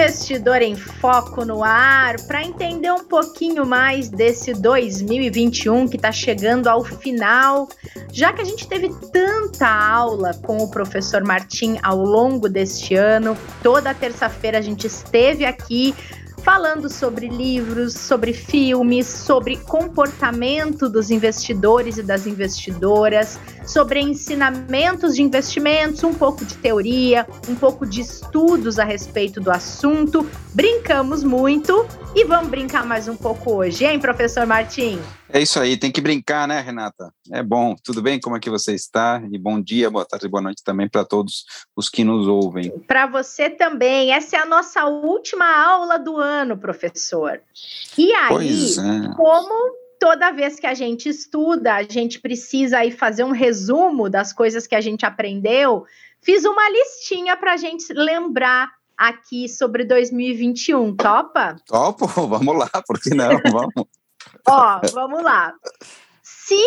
Investidor em Foco no ar, para entender um pouquinho mais desse 2021 que está chegando ao final, já que a gente teve tanta aula com o professor Martim ao longo deste ano, toda terça-feira a gente esteve aqui falando sobre livros, sobre filmes, sobre comportamento dos investidores e das investidoras, sobre ensinamentos de investimentos, um pouco de teoria, um pouco de estudos a respeito do assunto. Brincamos muito e vamos brincar mais um pouco hoje, hein, professor Martim? É isso aí, tem que brincar, né, Renata? É bom. Tudo bem? Como é que você está? E bom dia, boa tarde, boa noite também para todos os que nos ouvem. Para você também. Essa é a nossa última aula do ano, professor. E aí, é. como toda vez que a gente estuda, a gente precisa aí fazer um resumo das coisas que a gente aprendeu, fiz uma listinha para a gente lembrar aqui sobre 2021. Topa? Topo, vamos lá, por que não? Vamos. Ó, vamos lá. Se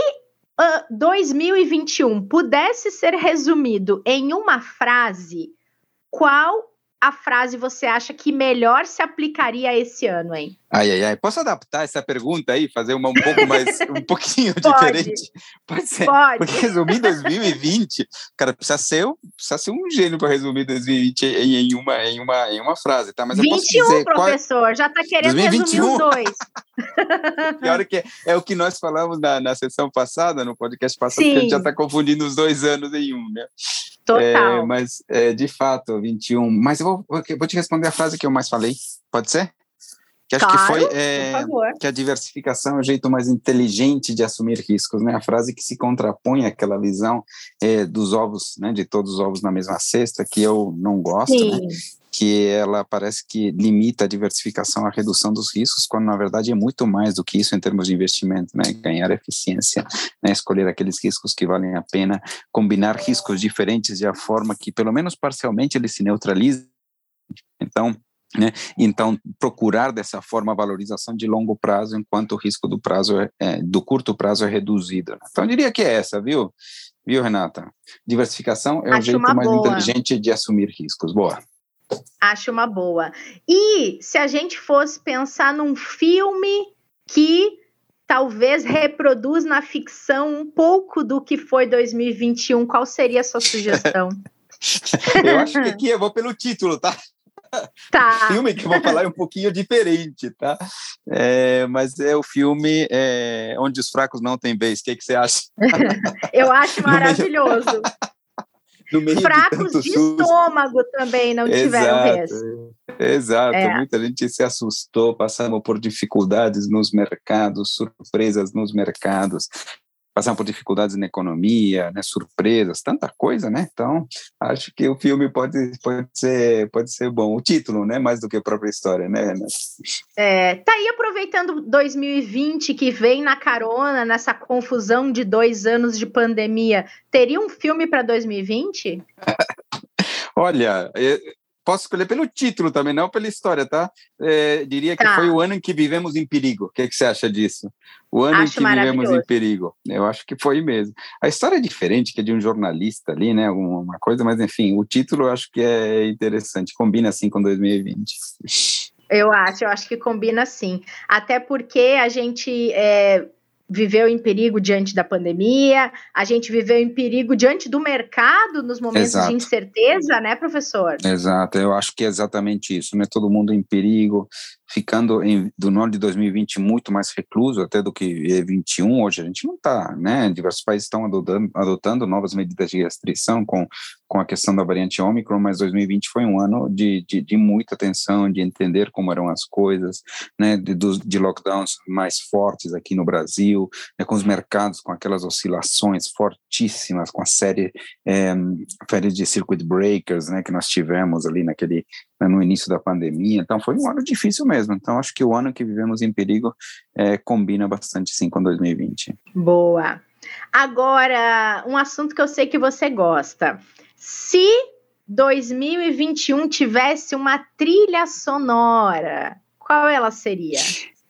uh, 2021 pudesse ser resumido em uma frase, qual a frase você acha que melhor se aplicaria esse ano, hein? Ai, ai, ai. Posso adaptar essa pergunta aí, fazer uma um pouco mais, um pouquinho diferente? Pode ser. Pode. Porque resumir 2020, cara, precisa ser, precisa ser um gênio para resumir 2020 em, em, uma, em, uma, em uma frase, tá? Mas 21, eu posso dizer, professor, qual... já está querendo 2021. resumir os dois. Pior que é, é, o que nós falamos na, na sessão passada, no podcast passado, Sim. que a gente já está confundindo os dois anos em um, né? Total. É, mas, é, de fato, 21. Mas eu vou, vou te responder a frase que eu mais falei. Pode ser? Que acho claro, que foi é, que a diversificação é o jeito mais inteligente de assumir riscos, né? A frase que se contrapõe àquela visão é, dos ovos, né? De todos os ovos na mesma cesta, que eu não gosto, né? Que ela parece que limita a diversificação à redução dos riscos, quando na verdade é muito mais do que isso em termos de investimento, né? Ganhar eficiência, né? escolher aqueles riscos que valem a pena, combinar riscos diferentes de a forma que, pelo menos parcialmente, ele se neutralize. Então, né? Então, procurar dessa forma a valorização de longo prazo, enquanto o risco do prazo é, é, do curto prazo é reduzido. Né? Então, eu diria que é essa, viu? Viu, Renata? Diversificação é Acho o jeito mais boa. inteligente de assumir riscos. Boa. Acho uma boa. E se a gente fosse pensar num filme que talvez reproduz na ficção um pouco do que foi 2021, qual seria a sua sugestão? eu acho que aqui eu vou pelo título, tá? Tá. O filme que eu vou falar é um pouquinho diferente, tá? É, mas é o filme é, Onde os Fracos Não Têm Vez. O que, que você acha? eu acho maravilhoso Fracos de, de estômago também não Exato. tiveram vez. Exato, é. muita gente se assustou, passamos por dificuldades nos mercados, surpresas nos mercados passar por dificuldades na economia, né, surpresas, tanta coisa, né? Então, acho que o filme pode, pode, ser, pode ser bom. O título, né? Mais do que a própria história, né? É, tá aí aproveitando 2020 que vem na carona, nessa confusão de dois anos de pandemia, teria um filme para 2020? Olha, posso escolher pelo título também, não pela história, tá? É, diria que tá. foi o ano em que vivemos em perigo. O que, é que você acha disso? O ano acho em que vivemos em perigo. Eu acho que foi mesmo. A história é diferente, que é de um jornalista ali, né? Alguma coisa, mas enfim, o título eu acho que é interessante, combina assim com 2020. Eu acho, eu acho que combina sim. Até porque a gente é, viveu em perigo diante da pandemia, a gente viveu em perigo diante do mercado nos momentos Exato. de incerteza, né, professor? Exato, eu acho que é exatamente isso, né? Todo mundo em perigo, ficando em, do ano de 2020 muito mais recluso até do que 21. Hoje a gente não está, né? Diversos países estão adotando, adotando novas medidas de restrição com, com a questão da variante Ômicron, mas 2020 foi um ano de, de, de muita atenção, de entender como eram as coisas, né? De, de lockdowns mais fortes aqui no Brasil, né, com os mercados com aquelas oscilações fortíssimas, com a série, é, série de circuit breakers, né? Que nós tivemos ali naquele né, no início da pandemia. Então foi um ano difícil mesmo. Então acho que o ano que vivemos em perigo é, combina bastante sim com 2020. Boa. Agora, um assunto que eu sei que você gosta. Se 2021 tivesse uma trilha sonora, qual ela seria?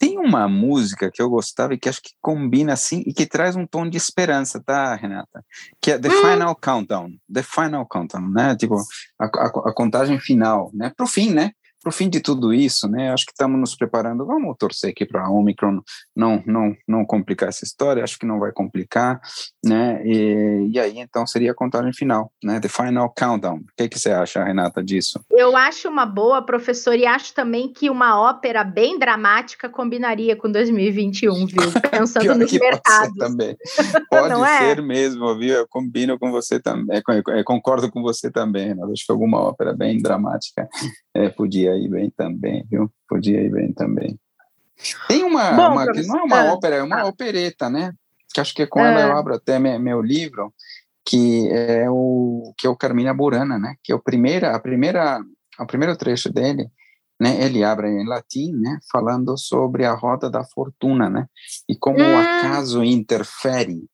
Tem uma música que eu gostava e que acho que combina assim e que traz um tom de esperança, tá, Renata? Que é The hum. Final Countdown. The Final Countdown, né? Tipo, a, a, a contagem final, né? Pro fim, né? O fim de tudo isso, né? Acho que estamos nos preparando. Vamos torcer aqui para a Omicron não, não, não complicar essa história. Acho que não vai complicar, né? E, e aí então seria a contagem final, né? The final countdown. O que, que você acha, Renata, disso? Eu acho uma boa, professor, e acho também que uma ópera bem dramática combinaria com 2021, viu? Pensando nos mercados. também. Pode é? ser mesmo, viu? Eu combino com você também, concordo com você também, Renata. Acho que alguma ópera bem dramática é, podia ir bem também, viu? Podia ir bem também. Tem uma, Bom, uma que não é uma ah, ópera, é uma ah. opereta, né? Que acho que é com ela eu abro até meu, meu livro, que é o que é o Carmina Burana, né? Que é o primeira, a primeira, o primeiro trecho dele, né? Ele abre em latim, né? Falando sobre a roda da fortuna, né? E como hum. o acaso interfere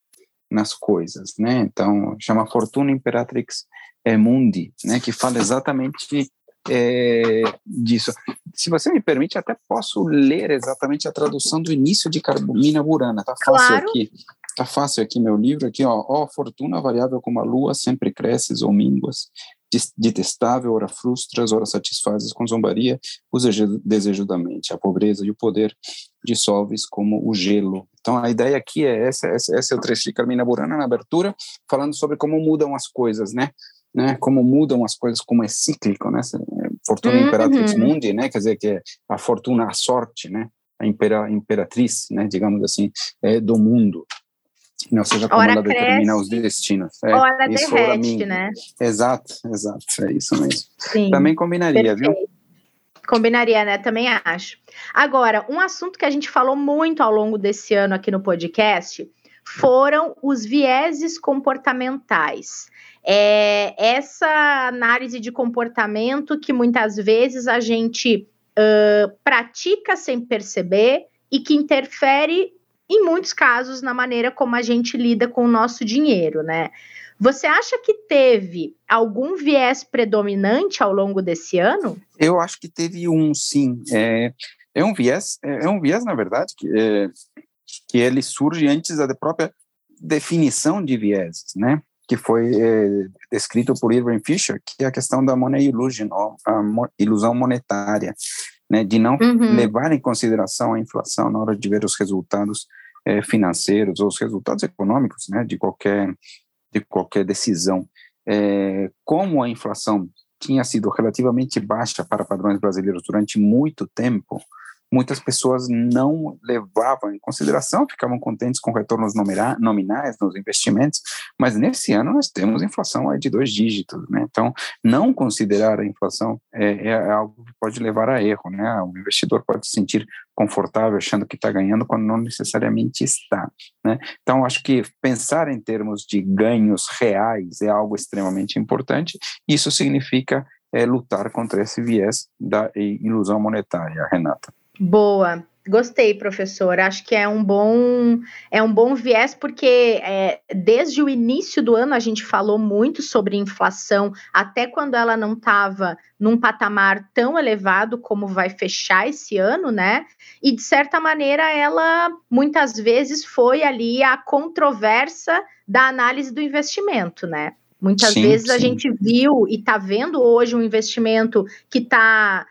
nas coisas, né? Então chama Fortuna Imperatrix Mundi, né? Que fala exatamente é, disso. Se você me permite, até posso ler exatamente a tradução do início de Carmina Burana. Tá fácil claro. aqui. Tá fácil aqui meu livro aqui, ó. Ó, fortuna variável como a lua, sempre cresces ou mínguas, detestável, ora frustras, ora satisfazes com zombaria, os desejo da mente. A pobreza e o poder dissolves como o gelo. Então a ideia aqui é essa, essa, esse é o trecho de Carmina Burana na abertura, falando sobre como mudam as coisas, né? Né, como mudam as coisas, como é cíclico, né, fortuna uhum. imperatrix mundi, né, quer dizer que é a fortuna, a sorte, né, a impera, imperatriz, né, digamos assim, é, do mundo, ou seja, como ela determina os destinos. É, hora isso, derrete, né? Exato, exato, é isso mesmo. Sim, Também combinaria, perfeito. viu? Combinaria, né? Também acho. Agora, um assunto que a gente falou muito ao longo desse ano aqui no podcast foram os vieses comportamentais. É essa análise de comportamento que muitas vezes a gente uh, pratica sem perceber e que interfere, em muitos casos, na maneira como a gente lida com o nosso dinheiro, né? Você acha que teve algum viés predominante ao longo desse ano? Eu acho que teve um, sim. É, é um viés, é, é um viés, na verdade, que, é, que ele surge antes da própria definição de viés, né? Que foi é, descrito por Irving Fisher, que é a questão da money illusion, a ilusão monetária, né, de não uhum. levar em consideração a inflação na hora de ver os resultados é, financeiros ou os resultados econômicos, né, de qualquer de qualquer decisão. É, como a inflação tinha sido relativamente baixa para padrões brasileiros durante muito tempo, muitas pessoas não levavam em consideração, ficavam contentes com retornos nominais nos investimentos, mas nesse ano nós temos inflação de dois dígitos, né? Então, não considerar a inflação é, é algo que pode levar a erro, né? O investidor pode se sentir confortável achando que está ganhando quando não necessariamente está, né? Então, acho que pensar em termos de ganhos reais é algo extremamente importante. Isso significa é, lutar contra esse viés da ilusão monetária, Renata. Boa. Gostei, professor. Acho que é um bom é um bom viés porque é, desde o início do ano a gente falou muito sobre inflação, até quando ela não estava num patamar tão elevado como vai fechar esse ano, né? E de certa maneira ela muitas vezes foi ali a controvérsia da análise do investimento, né? Muitas sim, vezes sim. a gente viu e está vendo hoje um investimento que está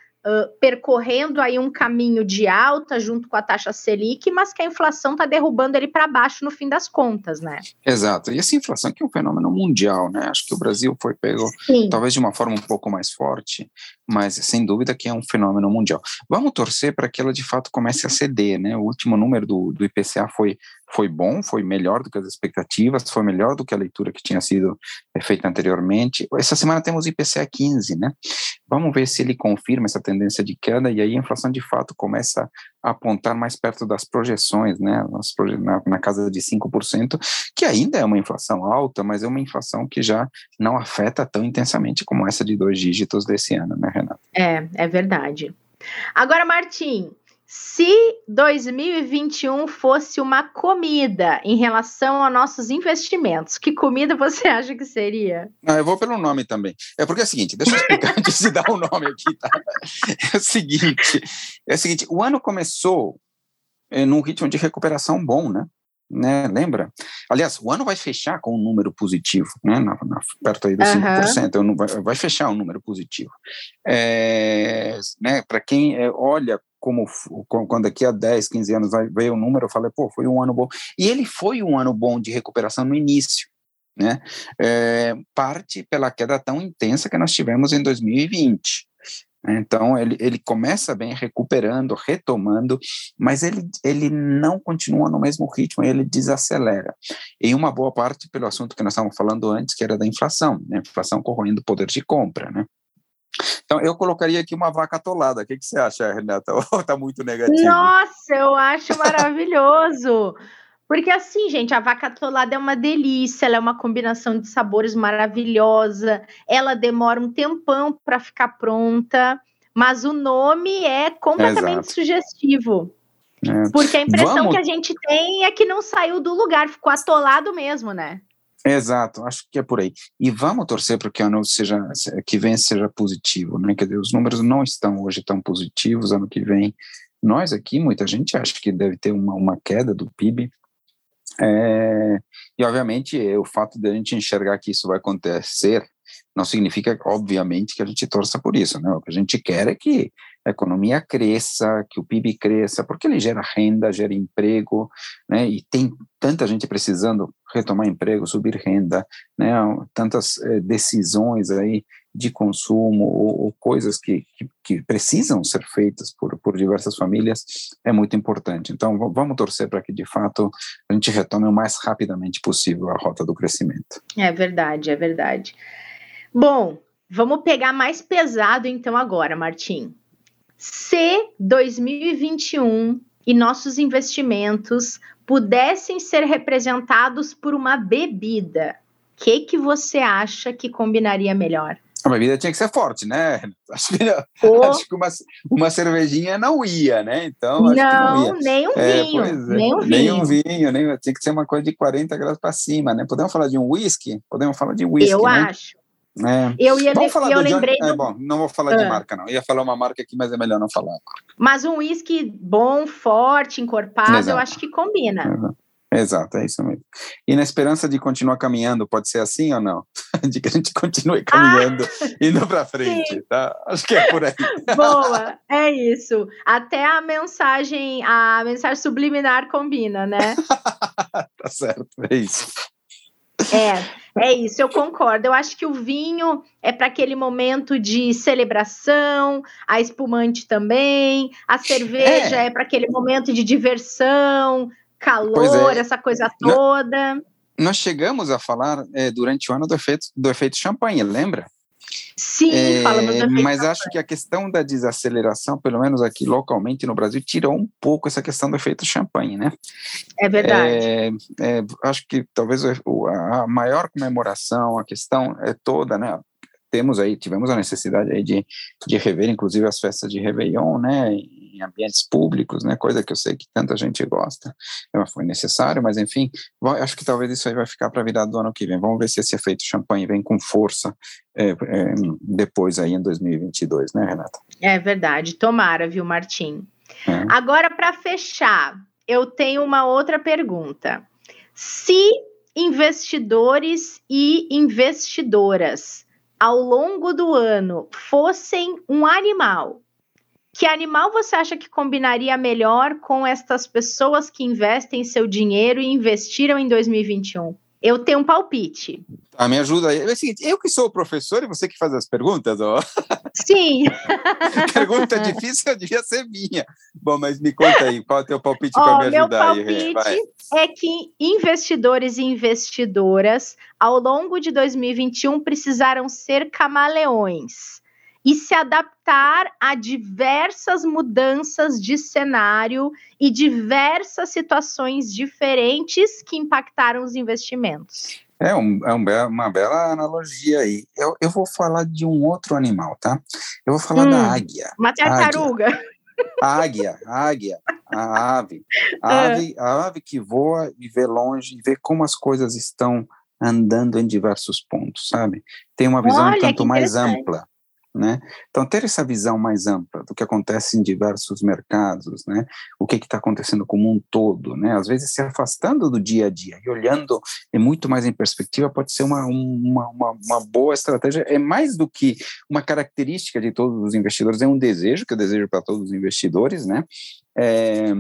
percorrendo aí um caminho de alta junto com a taxa Selic, mas que a inflação está derrubando ele para baixo no fim das contas, né? Exato. E essa inflação que é um fenômeno mundial, né? Acho que o Brasil foi pego Sim. talvez de uma forma um pouco mais forte, mas sem dúvida que é um fenômeno mundial. Vamos torcer para que ela de fato comece a ceder, né? O último número do, do IPCA foi foi bom, foi melhor do que as expectativas, foi melhor do que a leitura que tinha sido eh, feita anteriormente. Essa semana temos IPCA 15, né? Vamos ver se ele confirma essa tendência de queda e aí a inflação de fato começa a apontar mais perto das projeções, né? Na, na casa de 5%, que ainda é uma inflação alta, mas é uma inflação que já não afeta tão intensamente como essa de dois dígitos desse ano, né, Renata? É, é verdade. Agora, Martim, se 2021 fosse uma comida em relação a nossos investimentos, que comida você acha que seria? Ah, eu vou pelo nome também. É porque é o seguinte, deixa eu explicar antes de dar o nome aqui, tá? É o seguinte, é o seguinte, o ano começou é, num ritmo de recuperação bom, né? Né? Lembra? Aliás, o ano vai fechar com um número positivo, né? Na, na, perto aí dos uhum. 5%, vai, vai fechar um número positivo. É, né? Para quem é, olha como quando daqui a 10, 15 anos vai ver o número, eu falei, pô, foi um ano bom. E ele foi um ano bom de recuperação no início, né? É, parte pela queda tão intensa que nós tivemos em 2020. Então, ele, ele começa bem recuperando, retomando, mas ele, ele não continua no mesmo ritmo, ele desacelera. Em uma boa parte pelo assunto que nós estávamos falando antes, que era da inflação, né? inflação corroendo o poder de compra, né? Então, eu colocaria aqui uma vaca atolada. O que, que você acha, Renata? Está muito negativo? Nossa, eu acho maravilhoso! Porque assim, gente, a vaca atolada é uma delícia, ela é uma combinação de sabores maravilhosa, ela demora um tempão para ficar pronta, mas o nome é completamente sugestivo. É. Porque a impressão Vamos... que a gente tem é que não saiu do lugar, ficou atolado mesmo, né? Exato, acho que é por aí. E vamos torcer para que ano seja que vem seja positivo, né? Quer dizer, os números não estão hoje tão positivos, ano que vem. Nós aqui, muita gente acha que deve ter uma, uma queda do PIB, é, e, obviamente, o fato de a gente enxergar que isso vai acontecer não significa, obviamente, que a gente torça por isso. Né? O que a gente quer é que a economia cresça, que o PIB cresça, porque ele gera renda, gera emprego, né? e tem tanta gente precisando retomar emprego, subir renda, né? tantas é, decisões aí de consumo ou, ou coisas que, que, que, precisam ser feitas por, por diversas famílias é muito importante. Então, vamos torcer para que, de fato, a gente retome o mais rapidamente possível a rota do crescimento. É verdade, é verdade. Bom, vamos pegar mais pesado então agora, Martim. Se 2021 e nossos investimentos pudessem ser representados por uma bebida, o que, que você acha que combinaria melhor? A bebida tinha que ser forte, né? Acho que, oh. acho que uma, uma cervejinha não ia, né? Então, não, não nem um é, vinho. É, nem um nem vinho. um vinho, nem, tinha que ser uma coisa de 40 graus para cima, né? Podemos falar de um whisky? Podemos falar de whisky, Eu né? acho. É. Eu ia Vamos falar eu lembrei do... é, bom, não vou falar ah. de marca, não. Eu ia falar uma marca aqui, mas é melhor não falar. Mas um whisky bom, forte, encorpado, Exato. eu acho que combina. Exato. Exato, é isso mesmo. E na esperança de continuar caminhando, pode ser assim ou não? De que a gente continue caminhando, ah, indo para frente, sim. tá? Acho que é por aí. Boa, é isso. Até a mensagem, a mensagem subliminar combina, né? tá certo, é isso. É, é isso, eu concordo. Eu acho que o vinho é para aquele momento de celebração, a espumante também, a cerveja é, é para aquele momento de diversão, calor, é. essa coisa toda. Nós chegamos a falar é, durante o ano do efeito, do efeito champanhe, lembra? Sim, é, falamos do efeito Mas acho que a questão da desaceleração, pelo menos aqui localmente no Brasil, tirou um pouco essa questão do efeito champanhe, né? É verdade. É, é, acho que talvez a maior comemoração, a questão é toda, né? temos aí, tivemos a necessidade aí de, de rever, inclusive, as festas de Réveillon, né, em ambientes públicos, né, coisa que eu sei que tanta gente gosta, então, foi necessário, mas enfim, acho que talvez isso aí vai ficar para virar do ano que vem, vamos ver se esse efeito champanhe vem com força é, é, depois aí em 2022, né, Renata? É verdade, tomara, viu, Martim? É. Agora, para fechar, eu tenho uma outra pergunta. Se investidores e investidoras ao longo do ano fossem um animal, que animal você acha que combinaria melhor com estas pessoas que investem seu dinheiro e investiram em 2021? Eu tenho um palpite. Ah, me ajuda aí. É o seguinte, eu que sou o professor e você que faz as perguntas, ó. Sim. Pergunta difícil devia ser minha. Bom, mas me conta aí, qual é o teu palpite para me ajudar meu palpite aí? é que investidores e investidoras, ao longo de 2021, precisaram ser camaleões e se adaptar a diversas mudanças de cenário e diversas situações diferentes que impactaram os investimentos. É, um, é um, uma bela analogia aí. Eu, eu vou falar de um outro animal, tá? Eu vou falar hum, da águia. Uma tartaruga. A águia, a águia, a ave. A é. ave, a ave que voa e vê longe, e vê como as coisas estão andando em diversos pontos, sabe? Tem uma visão Olha, um tanto mais ampla. Né? Então, ter essa visão mais ampla do que acontece em diversos mercados, né? O que está acontecendo como um todo, né? Às vezes, se afastando do dia a dia e olhando é muito mais em perspectiva, pode ser uma, uma, uma, uma boa estratégia. É mais do que uma característica de todos os investidores, é um desejo, que eu desejo para todos os investidores, né? É,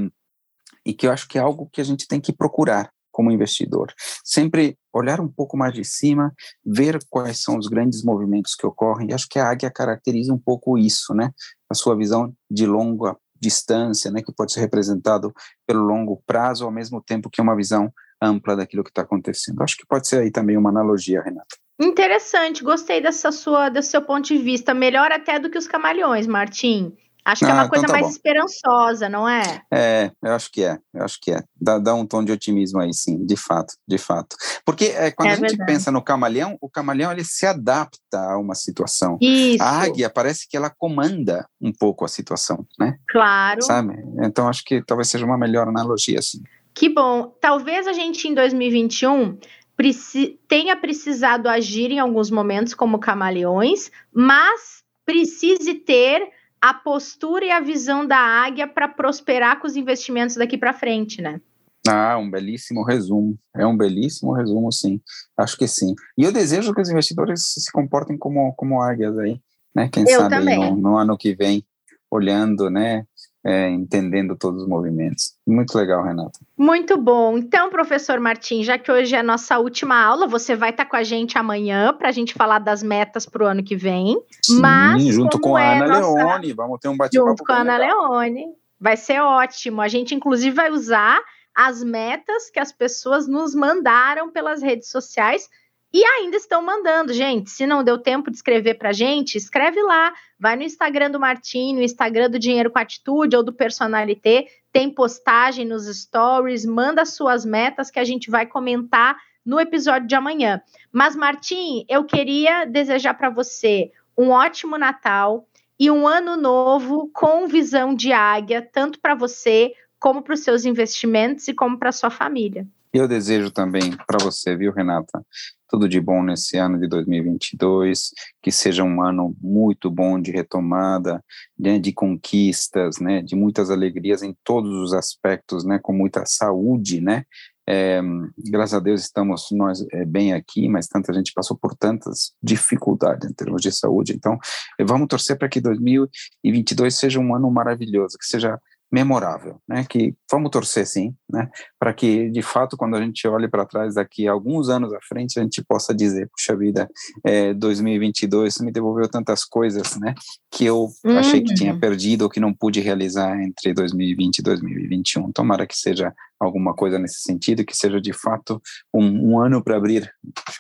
e que eu acho que é algo que a gente tem que procurar, como investidor. Sempre olhar um pouco mais de cima, ver quais são os grandes movimentos que ocorrem, e acho que a águia caracteriza um pouco isso, né? A sua visão de longa distância, né, que pode ser representado pelo longo prazo, ao mesmo tempo que uma visão ampla daquilo que está acontecendo. Acho que pode ser aí também uma analogia, Renata. Interessante, gostei dessa sua, desse seu ponto de vista, melhor até do que os camaleões, Martim. Acho que ah, é uma ah, coisa então tá mais bom. esperançosa, não é? É, eu acho que é, eu acho que é. Dá, dá um tom de otimismo aí, sim, de fato, de fato. Porque é, quando é a gente verdade. pensa no camaleão, o camaleão ele se adapta a uma situação. Isso. A águia parece que ela comanda um pouco a situação, né? Claro. Sabe? Então acho que talvez seja uma melhor analogia, assim. Que bom. Talvez a gente em 2021 preci tenha precisado agir em alguns momentos como camaleões, mas precise ter a postura e a visão da águia para prosperar com os investimentos daqui para frente, né? Ah, um belíssimo resumo. É um belíssimo resumo, sim. Acho que sim. E eu desejo que os investidores se comportem como, como águias aí, né? Quem eu sabe no, no, ano que vem, olhando, né? É, entendendo todos os movimentos. Muito legal, Renata. Muito bom. Então, professor Martim, já que hoje é a nossa última aula, você vai estar com a gente amanhã para a gente falar das metas para o ano que vem. Sim, Mas, junto com a é Ana nossa... Leone, vamos ter um bate-papo. Junto com a Ana legal. Leone. Vai ser ótimo. A gente, inclusive, vai usar as metas que as pessoas nos mandaram pelas redes sociais e ainda estão mandando, gente. Se não deu tempo de escrever para gente, escreve lá. Vai no Instagram do Martim, no Instagram do Dinheiro com Atitude ou do Personalité. Tem postagem nos stories. Manda suas metas que a gente vai comentar no episódio de amanhã. Mas, Martim, eu queria desejar para você um ótimo Natal e um ano novo com visão de águia, tanto para você como para os seus investimentos e como para sua família. Eu desejo também para você, viu, Renata? Tudo de bom nesse ano de 2022, que seja um ano muito bom de retomada, né, de conquistas, né, de muitas alegrias em todos os aspectos, né, com muita saúde, né, é, graças a Deus estamos nós é, bem aqui, mas tanta gente passou por tantas dificuldades em termos de saúde. Então, vamos torcer para que 2022 seja um ano maravilhoso, que seja memorável, né? Que vamos torcer sim, né? Para que de fato quando a gente olhe para trás daqui alguns anos à frente a gente possa dizer, puxa vida, é, 2022 me devolveu tantas coisas, né? Que eu uhum. achei que tinha uhum. perdido ou que não pude realizar entre 2020 e 2021. Tomara que seja alguma coisa nesse sentido, que seja de fato um, um ano para abrir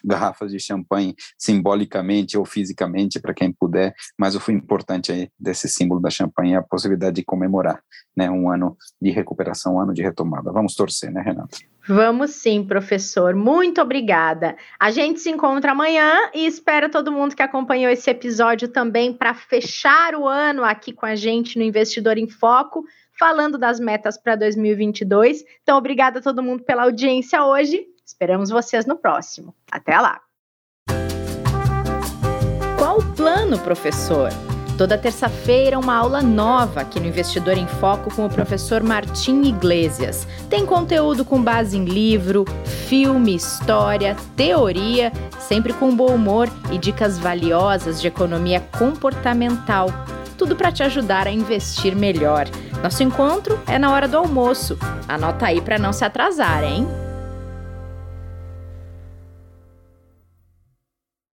garrafas de champanhe simbolicamente ou fisicamente para quem puder, mas o importante aí desse símbolo da champanhe é a possibilidade de comemorar, né, um ano de recuperação, um ano de retomada. Vamos torcer, né, Renata? Vamos sim, professor. Muito obrigada. A gente se encontra amanhã e espero todo mundo que acompanhou esse episódio também para fechar o ano aqui com a gente no Investidor em Foco falando das metas para 2022. Então, obrigada a todo mundo pela audiência hoje. Esperamos vocês no próximo. Até lá! Qual o plano, professor? Toda terça-feira, uma aula nova aqui no Investidor em Foco com o professor Martim Iglesias. Tem conteúdo com base em livro, filme, história, teoria, sempre com bom humor e dicas valiosas de economia comportamental. Tudo para te ajudar a investir melhor. Nosso encontro é na hora do almoço. Anota aí para não se atrasar, hein?